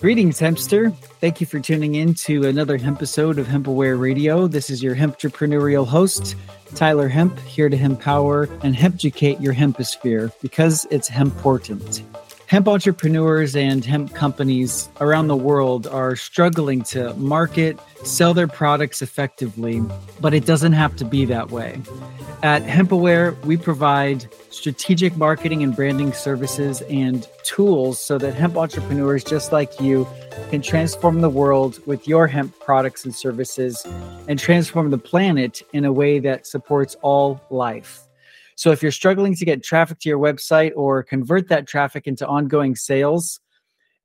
Greetings, Hempster. Thank you for tuning in to another episode of Hempaware Radio. This is your hemp entrepreneurial host, Tyler Hemp, here to empower and educate your hemposphere because it's hemp important. Hemp entrepreneurs and hemp companies around the world are struggling to market, sell their products effectively, but it doesn't have to be that way. At HempAware, we provide strategic marketing and branding services and tools so that hemp entrepreneurs just like you can transform the world with your hemp products and services and transform the planet in a way that supports all life. So if you're struggling to get traffic to your website or convert that traffic into ongoing sales,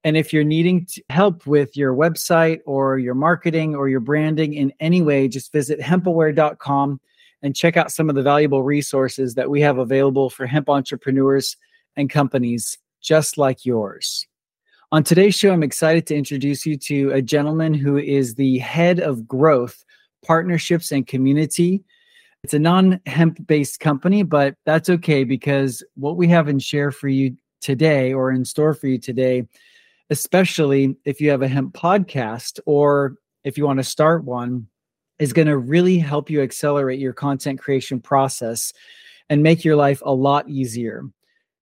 and if you're needing help with your website or your marketing or your branding in any way, just visit hempaware.com and check out some of the valuable resources that we have available for hemp entrepreneurs and companies just like yours. On today's show, I'm excited to introduce you to a gentleman who is the head of growth, partnerships, and community. It's a non hemp based company, but that's okay because what we have in share for you today or in store for you today, especially if you have a hemp podcast or if you want to start one, is going to really help you accelerate your content creation process and make your life a lot easier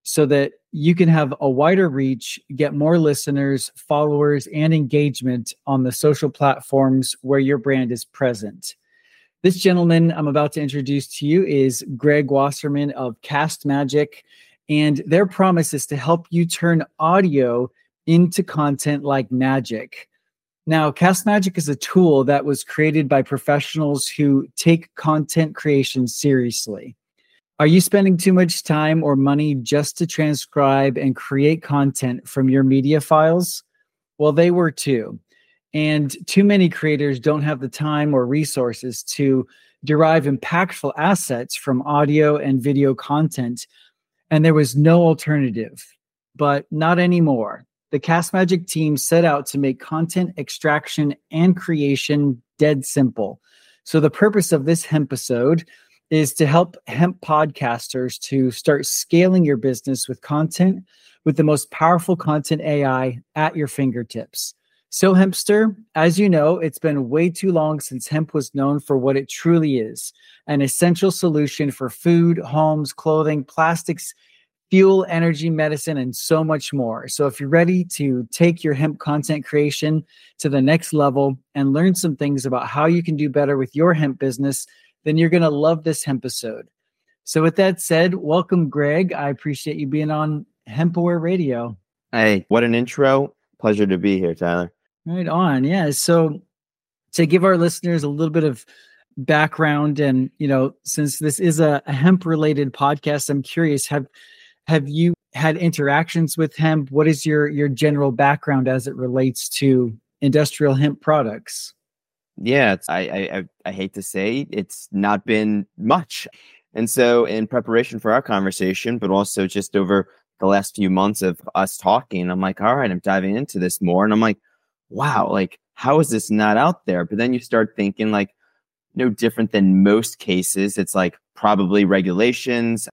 so that you can have a wider reach, get more listeners, followers, and engagement on the social platforms where your brand is present. This gentleman I'm about to introduce to you is Greg Wasserman of Cast Magic, and their promise is to help you turn audio into content like magic. Now, Cast Magic is a tool that was created by professionals who take content creation seriously. Are you spending too much time or money just to transcribe and create content from your media files? Well, they were too. And too many creators don't have the time or resources to derive impactful assets from audio and video content. And there was no alternative, but not anymore the Cast Magic team set out to make content extraction and creation dead simple. So the purpose of this episode is to help hemp podcasters to start scaling your business with content with the most powerful content AI at your fingertips. So, Hempster, as you know, it's been way too long since hemp was known for what it truly is an essential solution for food, homes, clothing, plastics, fuel, energy, medicine, and so much more. So, if you're ready to take your hemp content creation to the next level and learn some things about how you can do better with your hemp business, then you're going to love this hemp episode. So, with that said, welcome, Greg. I appreciate you being on Hempaware Radio. Hey, what an intro. Pleasure to be here, Tyler. Right on. Yeah. So, to give our listeners a little bit of background and you know since this is a, a hemp related podcast i'm curious have have you had interactions with hemp? What is your your general background as it relates to industrial hemp products? Yeah, I, I I hate to say it's not been much, and so in preparation for our conversation, but also just over the last few months of us talking, I'm like, all right, I'm diving into this more, and I'm like, wow, like how is this not out there? But then you start thinking like, no different than most cases, it's like probably regulations,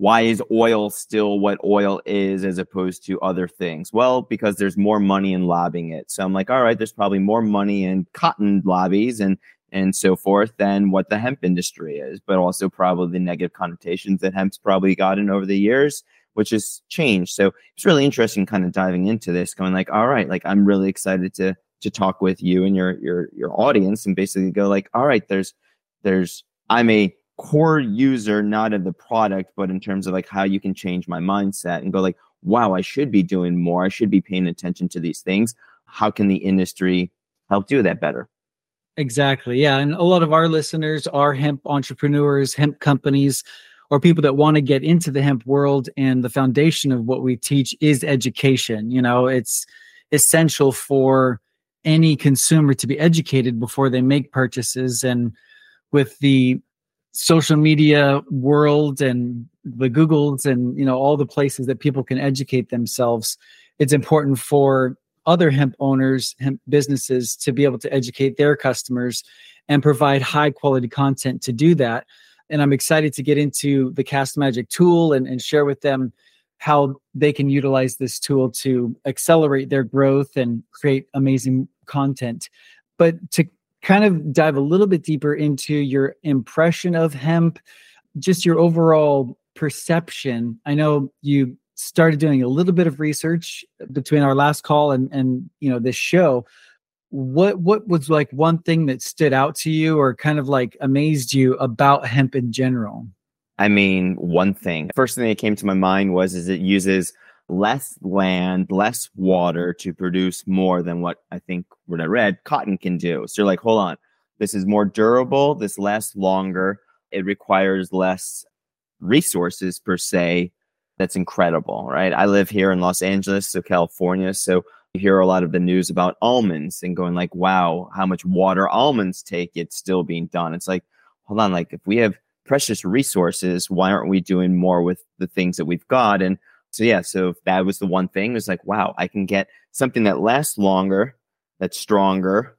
why is oil still what oil is as opposed to other things? Well, because there's more money in lobbying it. So I'm like, all right, there's probably more money in cotton lobbies and and so forth than what the hemp industry is, but also probably the negative connotations that hemp's probably gotten over the years, which has changed. So it's really interesting kind of diving into this, going like, all right, like I'm really excited to to talk with you and your your your audience and basically go like, all right, there's there's I'm a core user, not of the product, but in terms of like how you can change my mindset and go like, wow, I should be doing more. I should be paying attention to these things. How can the industry help do that better? Exactly. Yeah. And a lot of our listeners are hemp entrepreneurs, hemp companies, or people that want to get into the hemp world. And the foundation of what we teach is education. You know, it's essential for any consumer to be educated before they make purchases. And with the social media world and the googles and you know all the places that people can educate themselves it's important for other hemp owners hemp businesses to be able to educate their customers and provide high quality content to do that and i'm excited to get into the cast magic tool and, and share with them how they can utilize this tool to accelerate their growth and create amazing content. But to kind of dive a little bit deeper into your impression of hemp, just your overall perception. I know you started doing a little bit of research between our last call and and you know this show what what was like one thing that stood out to you or kind of like amazed you about hemp in general I mean, one thing. First thing that came to my mind was is it uses less land, less water to produce more than what I think what I read cotton can do. So you're like, hold on, this is more durable, this lasts longer, it requires less resources per se. That's incredible, right? I live here in Los Angeles, so California, so you hear a lot of the news about almonds and going like, wow, how much water almonds take, it's still being done. It's like, hold on, like if we have precious resources. Why aren't we doing more with the things that we've got? And so, yeah, so that was the one thing. It was like, wow, I can get something that lasts longer, that's stronger,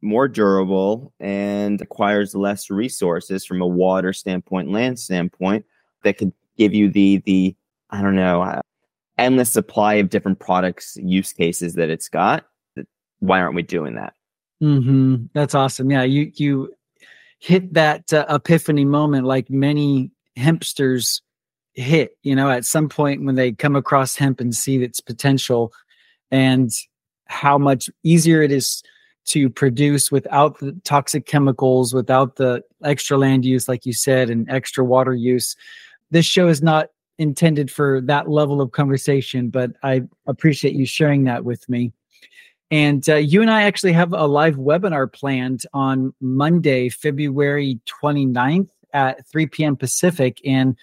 more durable, and acquires less resources from a water standpoint, land standpoint that could give you the the I don't know uh, endless supply of different products use cases that it's got. Why aren't we doing that? Mm-hmm. That's awesome. Yeah, you you hit that uh, epiphany moment like many hempsters hit you know at some point when they come across hemp and see its potential and how much easier it is to produce without the toxic chemicals without the extra land use like you said and extra water use this show is not intended for that level of conversation but i appreciate you sharing that with me and uh, you and I actually have a live webinar planned on Monday, February 29th at 3 p.m. Pacific. And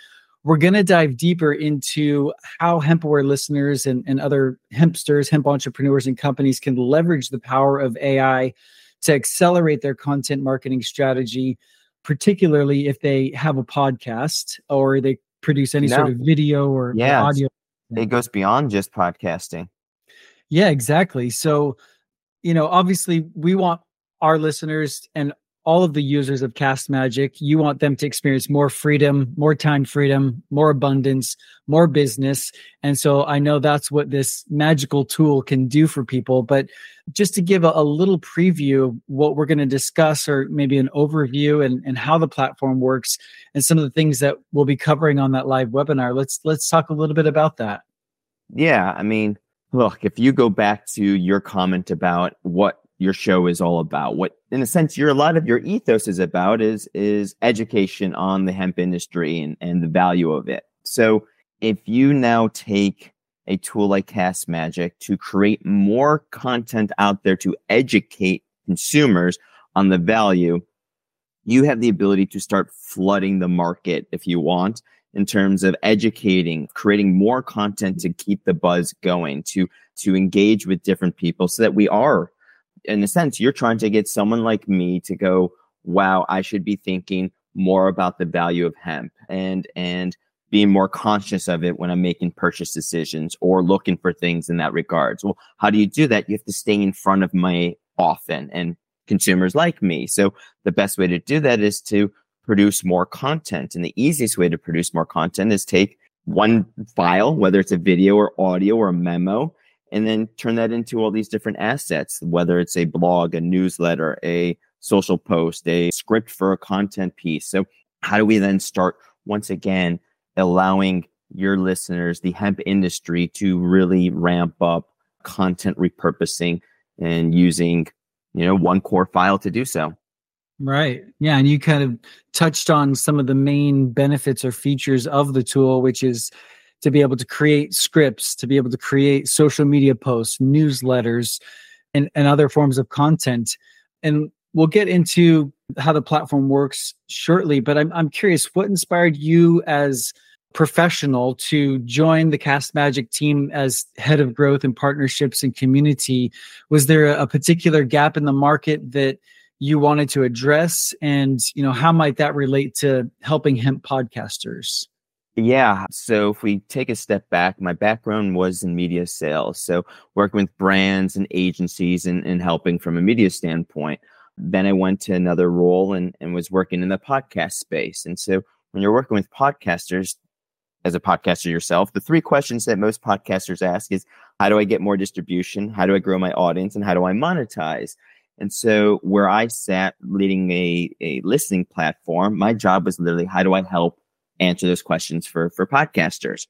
we're going to dive deeper into how HempAware listeners and, and other hempsters, hemp entrepreneurs, and companies can leverage the power of AI to accelerate their content marketing strategy, particularly if they have a podcast or they produce any no. sort of video or, yeah, or audio. It goes beyond just podcasting. Yeah, exactly. So, you know, obviously we want our listeners and all of the users of Cast Magic, you want them to experience more freedom, more time freedom, more abundance, more business. And so I know that's what this magical tool can do for people. But just to give a, a little preview of what we're going to discuss, or maybe an overview and, and how the platform works and some of the things that we'll be covering on that live webinar, let's let's talk a little bit about that. Yeah. I mean, look, if you go back to your comment about what your show is all about, what in a sense your a lot of your ethos is about is is education on the hemp industry and, and the value of it. So if you now take a tool like Cast Magic to create more content out there to educate consumers on the value, you have the ability to start flooding the market if you want in terms of educating, creating more content to keep the buzz going, to to engage with different people so that we are in a sense you're trying to get someone like me to go, wow, I should be thinking more about the value of hemp and and being more conscious of it when I'm making purchase decisions or looking for things in that regards. Well, how do you do that? You have to stay in front of my often and consumers like me. So the best way to do that is to produce more content. And the easiest way to produce more content is take one file, whether it's a video or audio or a memo, and then turn that into all these different assets, whether it's a blog, a newsletter, a social post, a script for a content piece. So, how do we then start once again allowing your listeners, the hemp industry, to really ramp up content repurposing and using, you know, one core file to do so? Right. Yeah. And you kind of touched on some of the main benefits or features of the tool, which is to be able to create scripts, to be able to create social media posts, newsletters, and, and other forms of content. And we'll get into how the platform works shortly, but I'm, I'm curious what inspired you as professional to join the Cast Magic team as head of growth and partnerships and community? Was there a particular gap in the market that you wanted to address and you know how might that relate to helping hemp podcasters yeah so if we take a step back my background was in media sales so working with brands and agencies and, and helping from a media standpoint then i went to another role and, and was working in the podcast space and so when you're working with podcasters as a podcaster yourself, the three questions that most podcasters ask is how do I get more distribution? How do I grow my audience? And how do I monetize? And so where I sat leading a, a listening platform, my job was literally how do I help answer those questions for, for podcasters?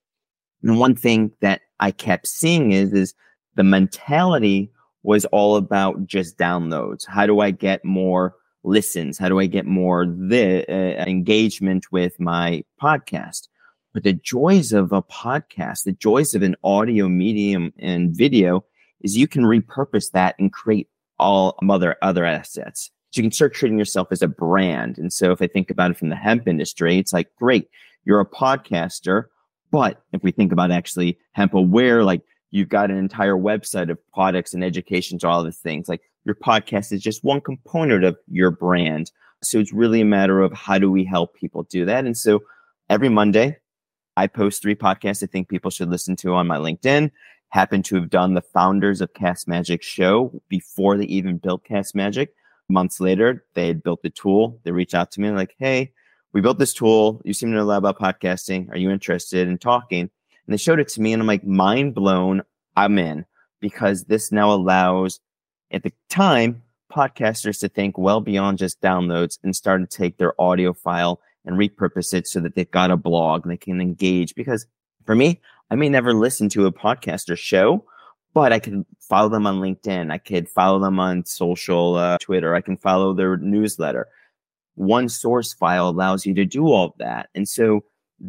And one thing that I kept seeing is, is the mentality was all about just downloads. How do I get more listens? How do I get more the uh, engagement with my podcast? But the joys of a podcast, the joys of an audio medium and video is you can repurpose that and create all other other assets. So you can start treating yourself as a brand. And so if I think about it from the hemp industry, it's like, great, you're a podcaster. But if we think about actually hemp aware, like you've got an entire website of products and education to all the things, like your podcast is just one component of your brand. So it's really a matter of how do we help people do that? And so every Monday, I post three podcasts I think people should listen to on my LinkedIn. Happen to have done the founders of Cast Magic show before they even built Cast Magic. Months later, they had built the tool. They reached out to me like, hey, we built this tool. You seem to know a lot about podcasting. Are you interested in talking? And they showed it to me, and I'm like, mind blown. I'm in because this now allows, at the time, podcasters to think well beyond just downloads and start to take their audio file and repurpose it so that they've got a blog and they can engage. Because for me, I may never listen to a podcast or show, but I can follow them on LinkedIn. I could follow them on social uh, Twitter. I can follow their newsletter. One source file allows you to do all of that. And so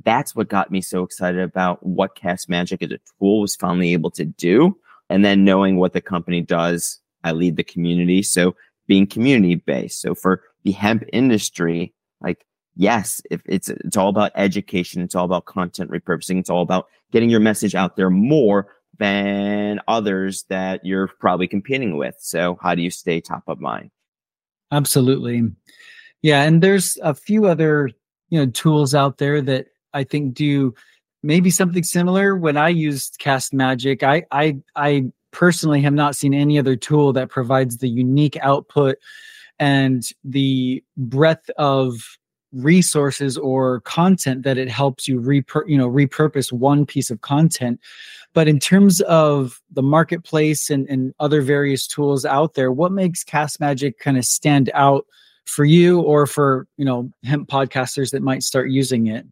that's what got me so excited about what Cast Magic as a tool was finally able to do. And then knowing what the company does, I lead the community. So being community based. So for the hemp industry, like yes, if it's it's all about education, it's all about content repurposing, it's all about getting your message out there more than others that you're probably competing with. So how do you stay top of mind? Absolutely. Yeah, and there's a few other, you know, tools out there that I think do maybe something similar. When I used Cast Magic, I I I personally have not seen any other tool that provides the unique output and the breadth of resources or content that it helps you repur- you know repurpose one piece of content. But in terms of the marketplace and, and other various tools out there what makes cast magic kind of stand out for you or for you know hemp podcasters that might start using it?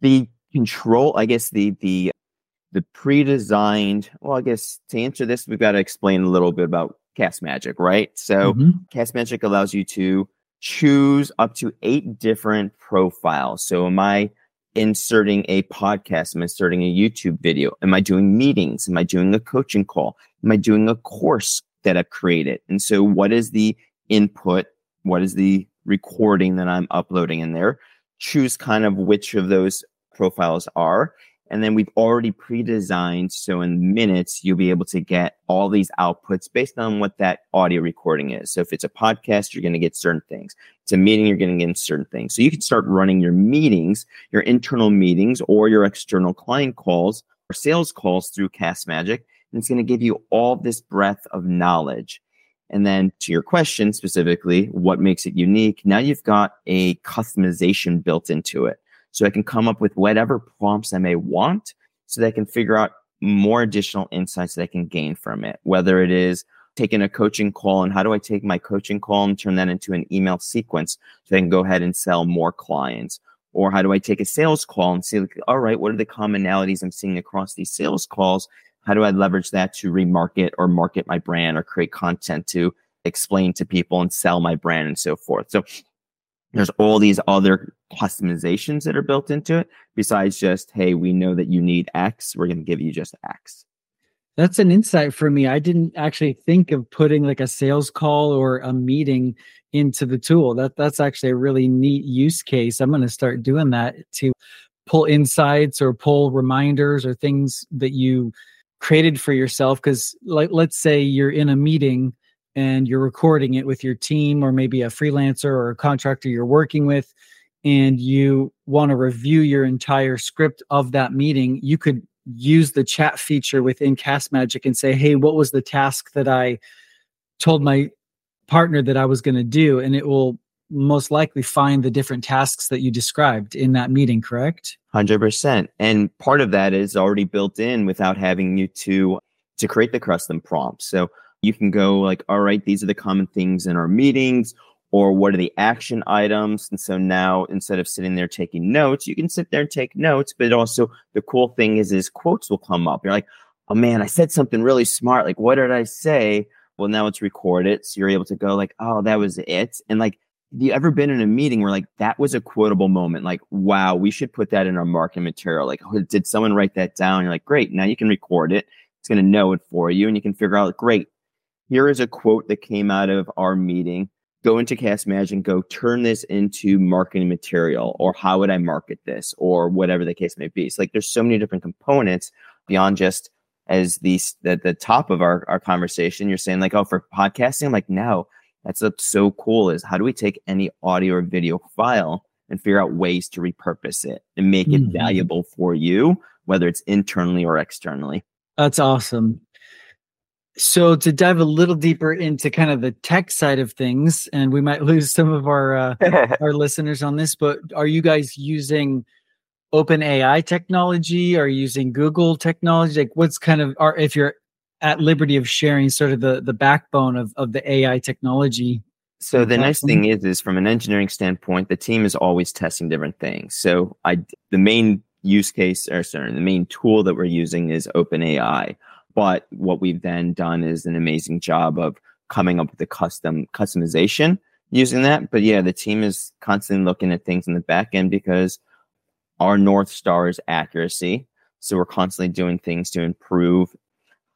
The control i guess the the the pre-designed well i guess to answer this we've got to explain a little bit about cast magic right? So mm-hmm. cast magic allows you to choose up to eight different profiles. So am I inserting a podcast? Am I inserting a YouTube video? Am I doing meetings? Am I doing a coaching call? Am I doing a course that I've created? And so what is the input? What is the recording that I'm uploading in there? Choose kind of which of those profiles are and then we've already pre-designed. So in minutes, you'll be able to get all these outputs based on what that audio recording is. So if it's a podcast, you're going to get certain things. It's a meeting, you're going to get certain things. So you can start running your meetings, your internal meetings or your external client calls or sales calls through Cast Magic. And it's going to give you all this breadth of knowledge. And then to your question specifically, what makes it unique? Now you've got a customization built into it so I can come up with whatever prompts I may want so that I can figure out more additional insights that I can gain from it, whether it is taking a coaching call and how do I take my coaching call and turn that into an email sequence so I can go ahead and sell more clients? Or how do I take a sales call and see, like, all right, what are the commonalities I'm seeing across these sales calls? How do I leverage that to remarket or market my brand or create content to explain to people and sell my brand and so forth? So there's all these other customizations that are built into it besides just hey we know that you need x we're going to give you just x. That's an insight for me. I didn't actually think of putting like a sales call or a meeting into the tool. That that's actually a really neat use case. I'm going to start doing that to pull insights or pull reminders or things that you created for yourself. Because like let's say you're in a meeting and you're recording it with your team or maybe a freelancer or a contractor you're working with and you want to review your entire script of that meeting you could use the chat feature within cast magic and say hey what was the task that i told my partner that i was going to do and it will most likely find the different tasks that you described in that meeting, correct? 100%. And part of that is already built in without having you to to create the custom prompts. So you can go like, all right, these are the common things in our meetings or what are the action items? And so now instead of sitting there taking notes, you can sit there and take notes. But also the cool thing is, is quotes will come up. You're like, oh man, I said something really smart. Like, what did I say? Well, now it's recorded. So you're able to go like, oh, that was it. And like, have you ever been in a meeting where like that was a quotable moment? Like, wow, we should put that in our marketing material. Like, oh, did someone write that down? You're like, great. Now you can record it. It's going to know it for you and you can figure out, great. Here is a quote that came out of our meeting go into Cast Magic and go turn this into marketing material, or how would I market this, or whatever the case may be. It's like there's so many different components beyond just as the the, the top of our, our conversation. You're saying like, oh, for podcasting, I'm like, no, that's what's so cool is how do we take any audio or video file and figure out ways to repurpose it and make mm-hmm. it valuable for you, whether it's internally or externally. That's awesome. So to dive a little deeper into kind of the tech side of things, and we might lose some of our uh, our listeners on this, but are you guys using OpenAI technology? Are you using Google technology? Like what's kind of are if you're at liberty of sharing sort of the the backbone of, of the AI technology? So the nice thing is is from an engineering standpoint, the team is always testing different things. So I the main use case or sorry, the main tool that we're using is OpenAI. But what we've then done is an amazing job of coming up with the custom customization using that. But yeah, the team is constantly looking at things in the back end because our North Star is accuracy. So we're constantly doing things to improve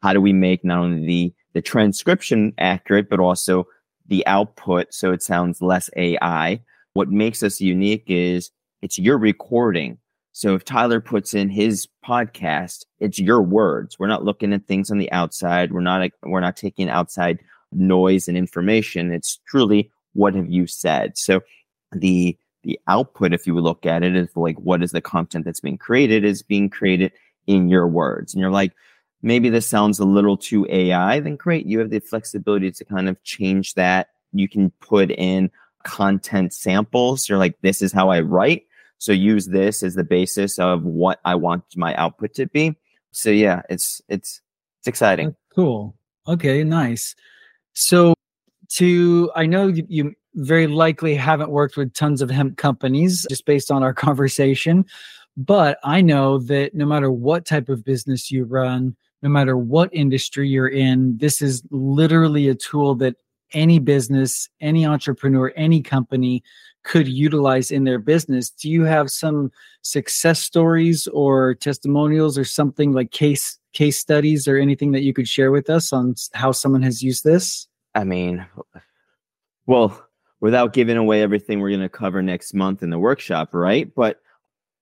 how do we make not only the, the transcription accurate, but also the output so it sounds less AI. What makes us unique is it's your recording. So if Tyler puts in his podcast, it's your words. We're not looking at things on the outside. We're not we're not taking outside noise and information. It's truly what have you said. So the the output, if you look at it, is like what is the content that's being created is being created in your words. And you're like, maybe this sounds a little too AI, then great. You have the flexibility to kind of change that. You can put in content samples. You're like, this is how I write so use this as the basis of what I want my output to be. So yeah, it's it's it's exciting. Oh, cool. Okay, nice. So to I know you, you very likely haven't worked with tons of hemp companies just based on our conversation, but I know that no matter what type of business you run, no matter what industry you're in, this is literally a tool that any business, any entrepreneur, any company could utilize in their business. Do you have some success stories or testimonials or something like case case studies or anything that you could share with us on how someone has used this? I mean, well, without giving away everything we're going to cover next month in the workshop, right? But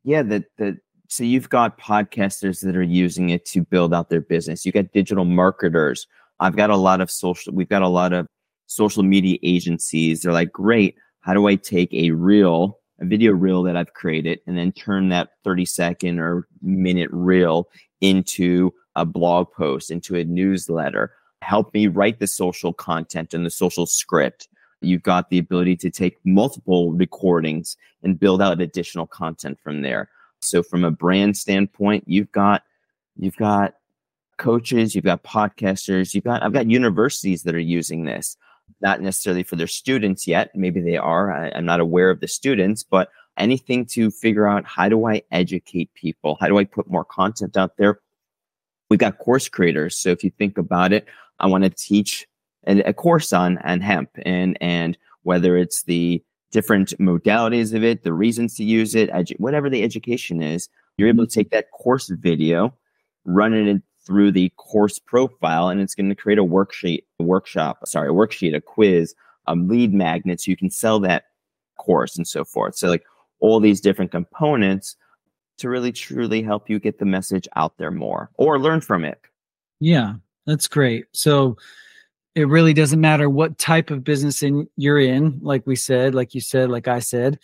yeah, that that so you've got podcasters that are using it to build out their business. You got digital marketers. I've got a lot of social. We've got a lot of social media agencies. They're like, great how do I take a reel, a video reel that I've created, and then turn that 30 second or minute reel into a blog post, into a newsletter? Help me write the social content and the social script. You've got the ability to take multiple recordings and build out additional content from there. So from a brand standpoint, you've got you've got coaches, you've got podcasters, you've got I've got universities that are using this not necessarily for their students yet. Maybe they are. I, I'm not aware of the students, but anything to figure out how do I educate people? How do I put more content out there? We've got course creators. So if you think about it, I want to teach a, a course on, on hemp and, and whether it's the different modalities of it, the reasons to use it, edu- whatever the education is, you're able to take that course video, run it through the course profile and it's going to create a worksheet, a workshop, sorry, a worksheet, a quiz, a lead magnet so you can sell that course and so forth. So like all these different components to really truly help you get the message out there more or learn from it. Yeah, that's great. So it really doesn't matter what type of business in you're in, like we said, like you said, like I said,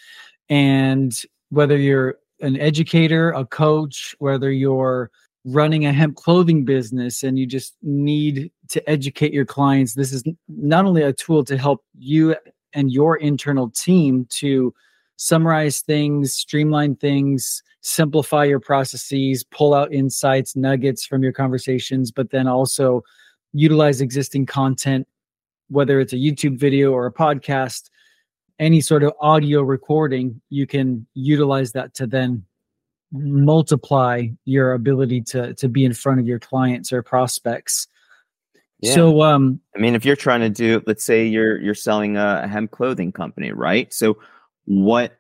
and whether you're an educator, a coach, whether you're running a hemp clothing business and you just need to educate your clients, this is not only a tool to help you and your internal team to summarize things, streamline things, simplify your processes, pull out insights, nuggets from your conversations, but then also utilize existing content, whether it's a YouTube video or a podcast, any sort of audio recording, you can utilize that to then multiply your ability to to be in front of your clients or prospects. Yeah. So um I mean if you're trying to do let's say you're you're selling a hemp clothing company, right? So what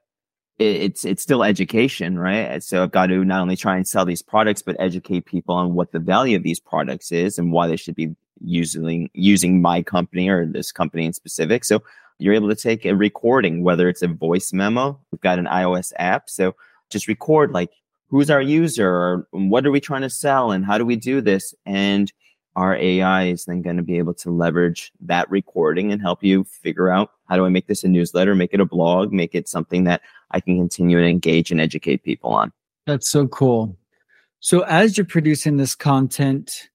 it's it's still education, right? So I've got to not only try and sell these products, but educate people on what the value of these products is and why they should be using using my company or this company in specific. So you're able to take a recording, whether it's a voice memo. We've got an iOS app, so just record like who's our user or what are we trying to sell and how do we do this and our AI is then going to be able to leverage that recording and help you figure out how do I make this a newsletter, make it a blog, make it something that I can continue and engage and educate people on. That's so cool. So as you're producing this content,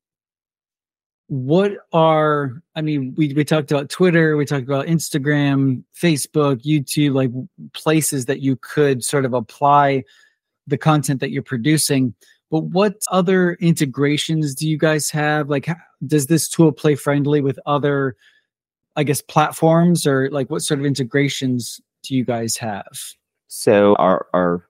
what are I mean, we we talked about Twitter, we talked about Instagram, Facebook, YouTube, like places that you could sort of apply the content that you're producing. But what other integrations do you guys have? Like, does this tool play friendly with other, I guess, platforms, or like what sort of integrations do you guys have? So our our,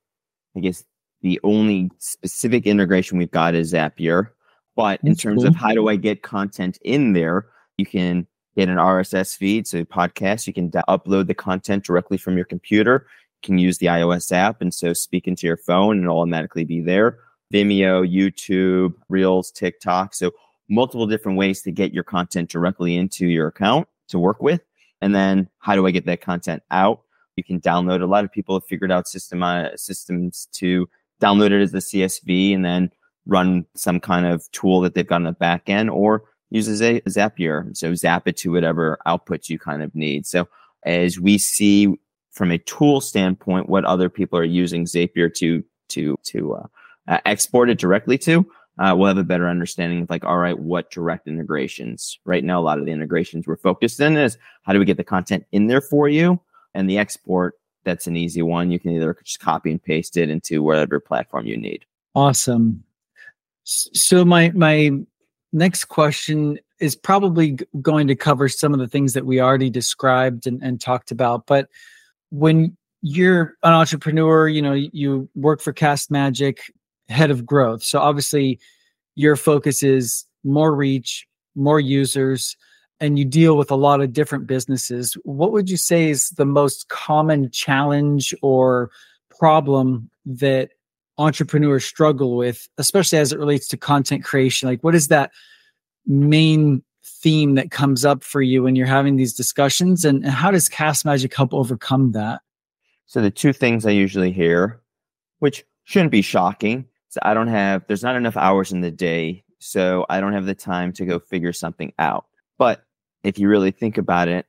I guess the only specific integration we've got is Zapier. But That's in terms cool. of how do I get content in there, you can get an RSS feed, so podcast. You can d- upload the content directly from your computer. You can use the iOS app, and so speak into your phone, and it'll automatically be there. Vimeo, YouTube, Reels, TikTok. So multiple different ways to get your content directly into your account to work with. And then how do I get that content out? You can download. A lot of people have figured out system uh, systems to download it as a CSV and then run some kind of tool that they've got on the back end or use a Zapier. So zap it to whatever outputs you kind of need. So as we see from a tool standpoint, what other people are using Zapier to to to uh, uh, export it directly to, uh, we'll have a better understanding of like, all right, what direct integrations. Right now, a lot of the integrations we're focused in is how do we get the content in there for you, and the export. That's an easy one. You can either just copy and paste it into whatever platform you need. Awesome. So my my next question is probably going to cover some of the things that we already described and, and talked about. But when you're an entrepreneur, you know, you work for Cast Magic, head of growth. So obviously your focus is more reach, more users, and you deal with a lot of different businesses. What would you say is the most common challenge or problem that entrepreneurs struggle with, especially as it relates to content creation? Like, what is that main theme that comes up for you when you're having these discussions, and, and how does Cast Magic help overcome that? So, the two things I usually hear, which shouldn't be shocking, so I don't have, there's not enough hours in the day. So I don't have the time to go figure something out. But if you really think about it,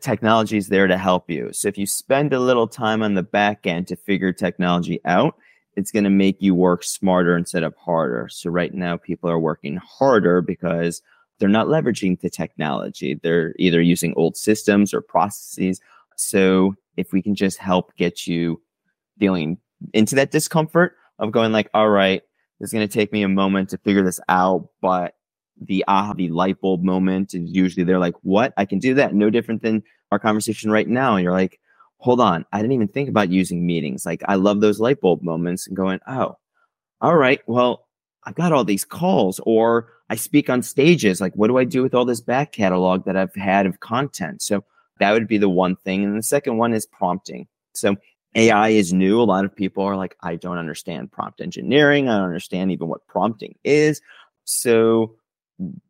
technology is there to help you. So if you spend a little time on the back end to figure technology out, it's going to make you work smarter instead of harder. So right now, people are working harder because they're not leveraging the technology. They're either using old systems or processes. So if we can just help get you feeling into that discomfort, of going like, all right, it's going to take me a moment to figure this out, but the aha, the light bulb moment is usually they're like, what? I can do that. No different than our conversation right now. And you're like, hold on. I didn't even think about using meetings. Like I love those light bulb moments and going, oh, all right. Well, I've got all these calls or I speak on stages. Like, what do I do with all this back catalog that I've had of content? So that would be the one thing. And the second one is prompting. So AI is new. A lot of people are like, I don't understand prompt engineering. I don't understand even what prompting is. So,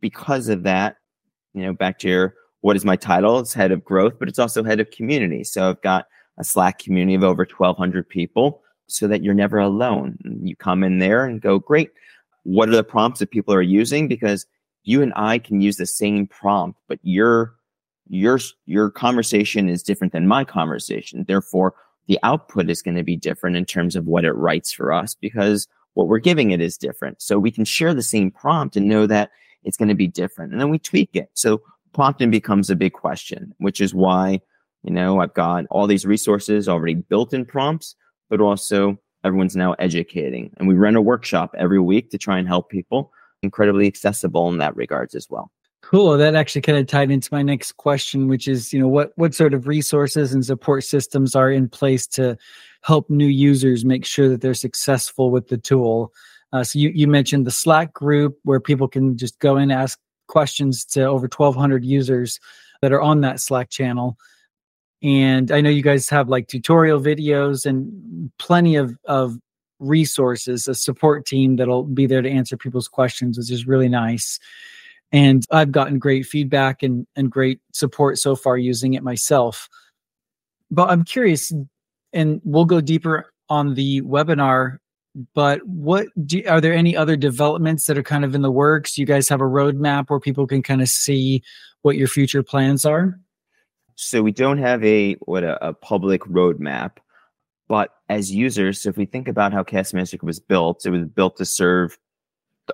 because of that, you know, back to your what is my title? It's head of growth, but it's also head of community. So, I've got a Slack community of over 1,200 people so that you're never alone. You come in there and go, great. What are the prompts that people are using? Because you and I can use the same prompt, but your your your conversation is different than my conversation. Therefore, the output is going to be different in terms of what it writes for us because what we're giving it is different. So we can share the same prompt and know that it's going to be different. And then we tweak it. So prompting becomes a big question, which is why, you know, I've got all these resources already built in prompts, but also everyone's now educating. And we run a workshop every week to try and help people incredibly accessible in that regards as well. Cool. That actually kind of tied into my next question, which is, you know, what what sort of resources and support systems are in place to help new users make sure that they're successful with the tool? Uh, so you you mentioned the Slack group where people can just go and ask questions to over 1,200 users that are on that Slack channel. And I know you guys have like tutorial videos and plenty of of resources, a support team that'll be there to answer people's questions, which is really nice. And I've gotten great feedback and, and great support so far using it myself. But I'm curious, and we'll go deeper on the webinar. But what do, are there any other developments that are kind of in the works? You guys have a roadmap where people can kind of see what your future plans are? So we don't have a what a, a public roadmap, but as users, so if we think about how Cast Magic was built, it was built to serve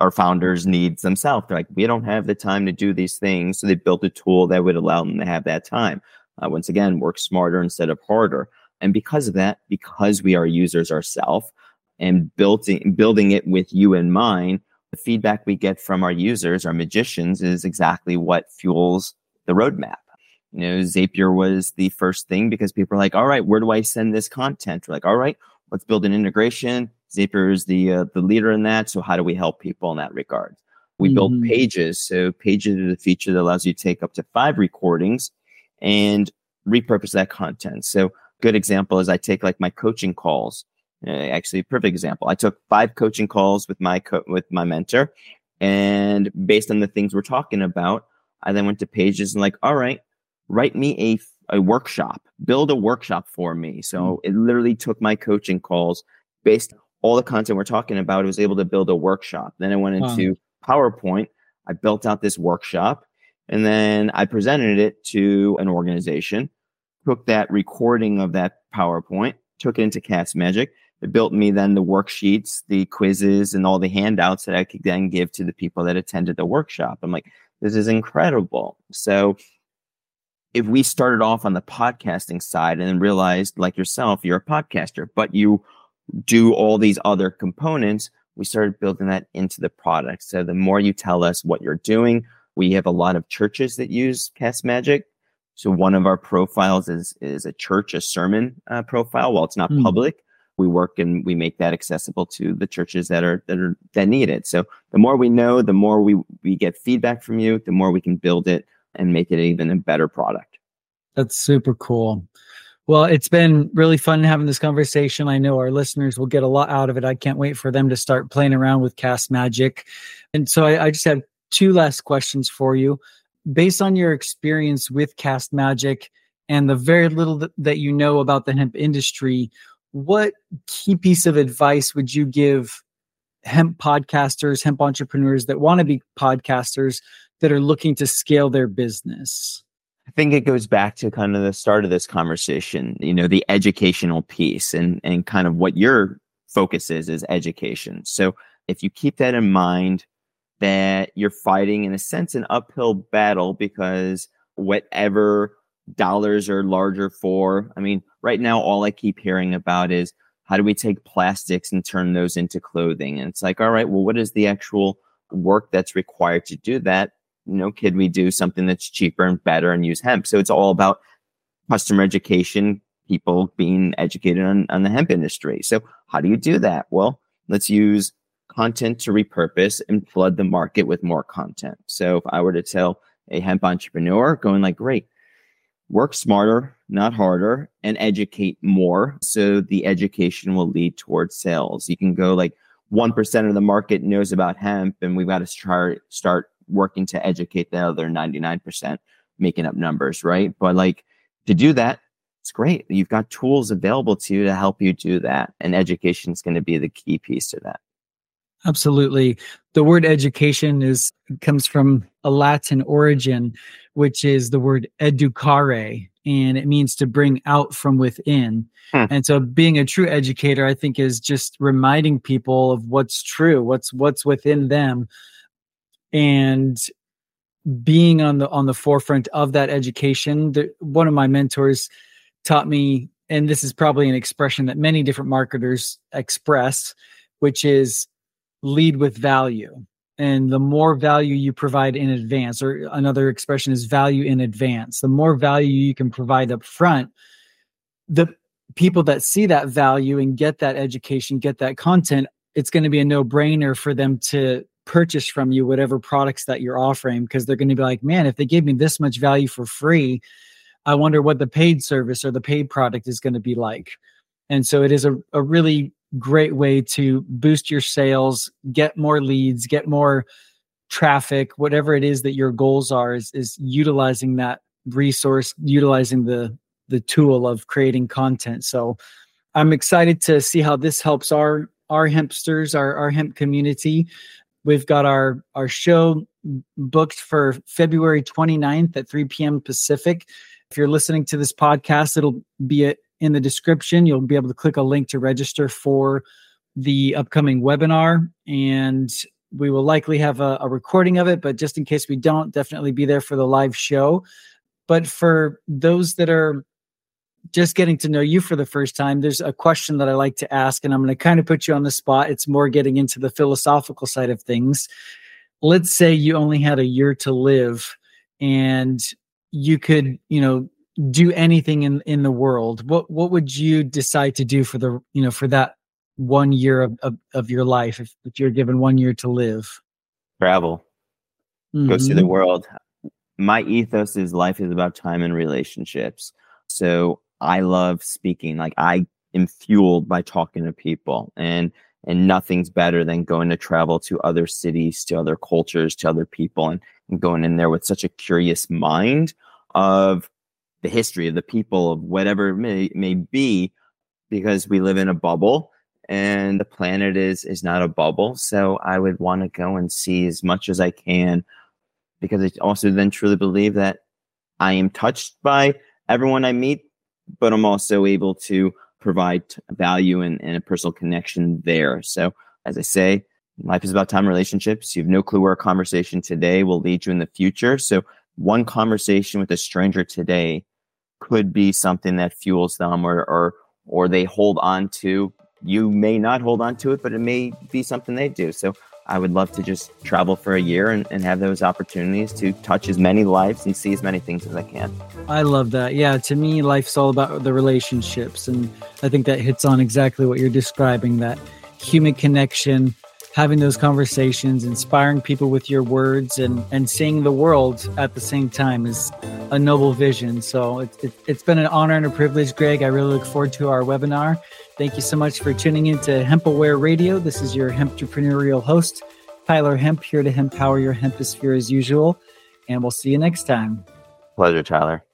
our founders' needs themselves. They're like, we don't have the time to do these things, so they built a tool that would allow them to have that time. Uh, once again, work smarter instead of harder. And because of that, because we are users ourselves and building building it with you in mind, the feedback we get from our users, our magicians, is exactly what fuels the roadmap. You know, Zapier was the first thing because people are like, all right, where do I send this content? We're like, all right, let's build an integration. Zapier is the uh, the leader in that. So how do we help people in that regard? We mm-hmm. build pages. So pages is a feature that allows you to take up to five recordings and repurpose that content. So good example is I take like my coaching calls. Uh, actually, perfect example. I took five coaching calls with my co- with my mentor, and based on the things we're talking about, I then went to pages and like, all right, write me a a workshop, build a workshop for me. So mm. it literally took my coaching calls based all the content we're talking about. I was able to build a workshop. Then I went into wow. PowerPoint. I built out this workshop and then I presented it to an organization, took that recording of that PowerPoint, took it into Cast Magic. It built me then the worksheets, the quizzes, and all the handouts that I could then give to the people that attended the workshop. I'm like, this is incredible. So if we started off on the podcasting side and then realized, like yourself, you're a podcaster, but you do all these other components, we started building that into the product. So the more you tell us what you're doing, we have a lot of churches that use Cast Magic. So one of our profiles is is a church, a sermon uh, profile. While it's not mm. public, we work and we make that accessible to the churches that are that are that need it. So the more we know, the more we we get feedback from you, the more we can build it and make it even a better product. That's super cool. Well, it's been really fun having this conversation. I know our listeners will get a lot out of it. I can't wait for them to start playing around with Cast Magic. And so I, I just have two last questions for you. Based on your experience with Cast Magic and the very little that, that you know about the hemp industry, what key piece of advice would you give hemp podcasters, hemp entrepreneurs that want to be podcasters that are looking to scale their business? I think it goes back to kind of the start of this conversation, you know, the educational piece and and kind of what your focus is is education. So if you keep that in mind that you're fighting in a sense an uphill battle because whatever dollars are larger for, I mean, right now all I keep hearing about is how do we take plastics and turn those into clothing? And it's like, all right, well, what is the actual work that's required to do that? you know, could we do something that's cheaper and better and use hemp? So it's all about customer education, people being educated on, on the hemp industry. So how do you do that? Well, let's use content to repurpose and flood the market with more content. So if I were to tell a hemp entrepreneur going like, great, work smarter, not harder, and educate more. So the education will lead towards sales. You can go like 1% of the market knows about hemp and we've got to start, start working to educate the other 99%, making up numbers, right? But like to do that, it's great. You've got tools available to you to help you do that. And education is going to be the key piece to that. Absolutely. The word education is comes from a Latin origin, which is the word educare, and it means to bring out from within. Hmm. And so being a true educator, I think, is just reminding people of what's true, what's what's within them and being on the on the forefront of that education. The, one of my mentors taught me, and this is probably an expression that many different marketers express, which is lead with value. And the more value you provide in advance, or another expression is value in advance, the more value you can provide up front, the people that see that value and get that education, get that content, it's going to be a no brainer for them to purchase from you whatever products that you're offering because they're going to be like, man, if they gave me this much value for free, I wonder what the paid service or the paid product is going to be like. And so it is a, a really great way to boost your sales, get more leads, get more traffic, whatever it is that your goals are, is, is utilizing that resource, utilizing the the tool of creating content. So I'm excited to see how this helps our our hempsters, our, our hemp community. We've got our our show booked for February 29th at 3 p.m. Pacific. If you're listening to this podcast, it'll be in the description. You'll be able to click a link to register for the upcoming webinar. And we will likely have a, a recording of it, but just in case we don't, definitely be there for the live show. But for those that are just getting to know you for the first time, there's a question that I like to ask, and I'm going to kind of put you on the spot. It's more getting into the philosophical side of things. Let's say you only had a year to live and you could, you know, do anything in in the world. What what would you decide to do for the, you know, for that one year of, of, of your life if, if you're given one year to live? Travel. Mm-hmm. Go see the mm-hmm. world. My ethos is life is about time and relationships. So I love speaking. Like I am fueled by talking to people and and nothing's better than going to travel to other cities, to other cultures, to other people and, and going in there with such a curious mind of the history of the people of whatever it may, may be because we live in a bubble and the planet is is not a bubble so i would want to go and see as much as i can because i also then truly believe that i am touched by everyone i meet but I'm also able to provide value and, and a personal connection there. So, as I say, life is about time relationships. You have no clue where a conversation today will lead you in the future. So, one conversation with a stranger today could be something that fuels them or, or, or they hold on to. You may not hold on to it, but it may be something they do. So, I would love to just travel for a year and, and have those opportunities to touch as many lives and see as many things as I can. I love that. Yeah, to me, life's all about the relationships. And I think that hits on exactly what you're describing that human connection, having those conversations, inspiring people with your words, and, and seeing the world at the same time is a noble vision. So it, it, it's been an honor and a privilege, Greg. I really look forward to our webinar. Thank you so much for tuning in to HempAware Radio. This is your hemp entrepreneurial host, Tyler Hemp, here to empower your hemposphere as usual. And we'll see you next time. Pleasure, Tyler.